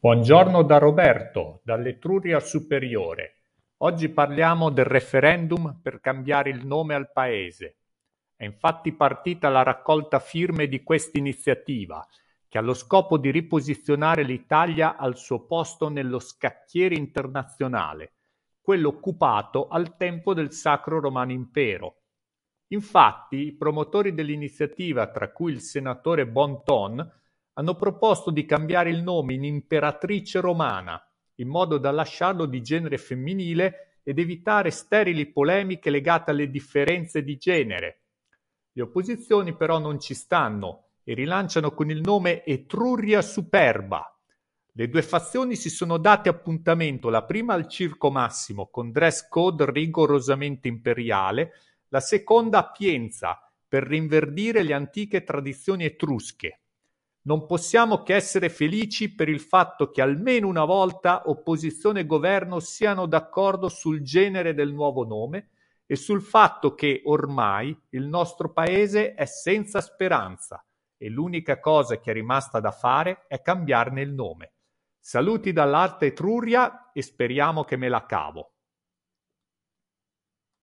Buongiorno da Roberto, dall'Etruria Superiore. Oggi parliamo del referendum per cambiare il nome al paese. È infatti partita la raccolta firme di questa iniziativa, che ha lo scopo di riposizionare l'Italia al suo posto nello scacchiere internazionale, quello occupato al tempo del Sacro Romano Impero. Infatti, i promotori dell'iniziativa, tra cui il senatore Bonton, hanno proposto di cambiare il nome in Imperatrice Romana, in modo da lasciarlo di genere femminile ed evitare sterili polemiche legate alle differenze di genere. Le opposizioni però non ci stanno e rilanciano con il nome Etruria Superba. Le due fazioni si sono date appuntamento, la prima al Circo Massimo con dress code rigorosamente imperiale, la seconda a Pienza per rinverdire le antiche tradizioni etrusche. Non possiamo che essere felici per il fatto che almeno una volta opposizione e governo siano d'accordo sul genere del nuovo nome e sul fatto che ormai il nostro paese è senza speranza e l'unica cosa che è rimasta da fare è cambiarne il nome. Saluti dall'Alta Etruria e speriamo che me la cavo.